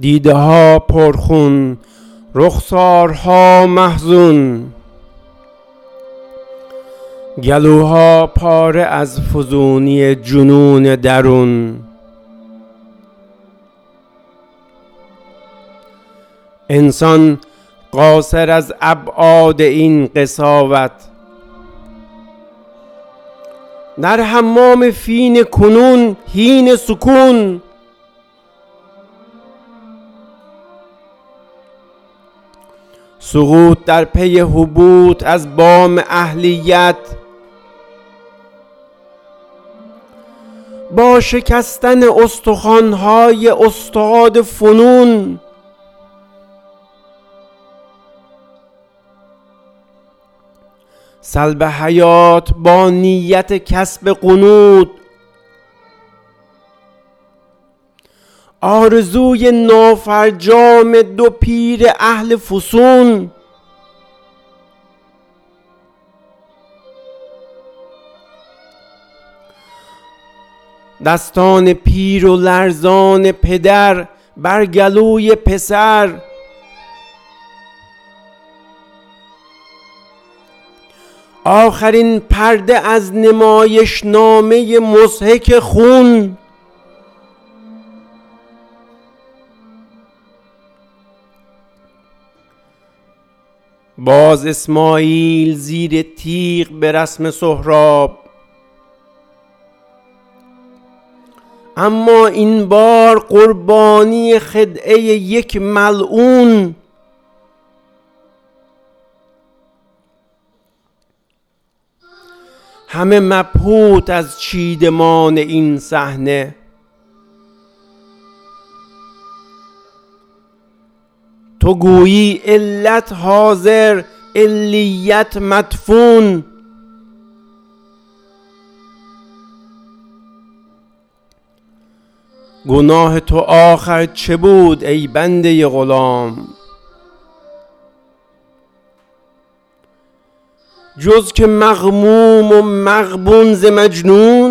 دیده ها پرخون رخسارها محزون. گلوها پاره از فزونی جنون درون. انسان قاصر از ابعاد این قصاوت در حمام فین کنون هین سکون. سقوط در پی حبوط از بام اهلیت. با شکستن استخوانهای استاد فنون سلب حیات با نیت کسب قنود آرزوی نافرجام دو پیر اهل فسون. دستان پیر و لرزان پدر بر گلوی پسر. آخرین پرده از نمایش نامه مضحک خون. باز اسماعیل زیر تیغ به رسم سهراب. اما این بار قربانی خدعه یک ملعون. همه مبهوت از چیدمان این صحنه. تو گویی علت حاضر علیت مدفون. گناه تو آخر چه بود ای بنده غلام؟ جز که مغموم و مغبون ز مجنون؟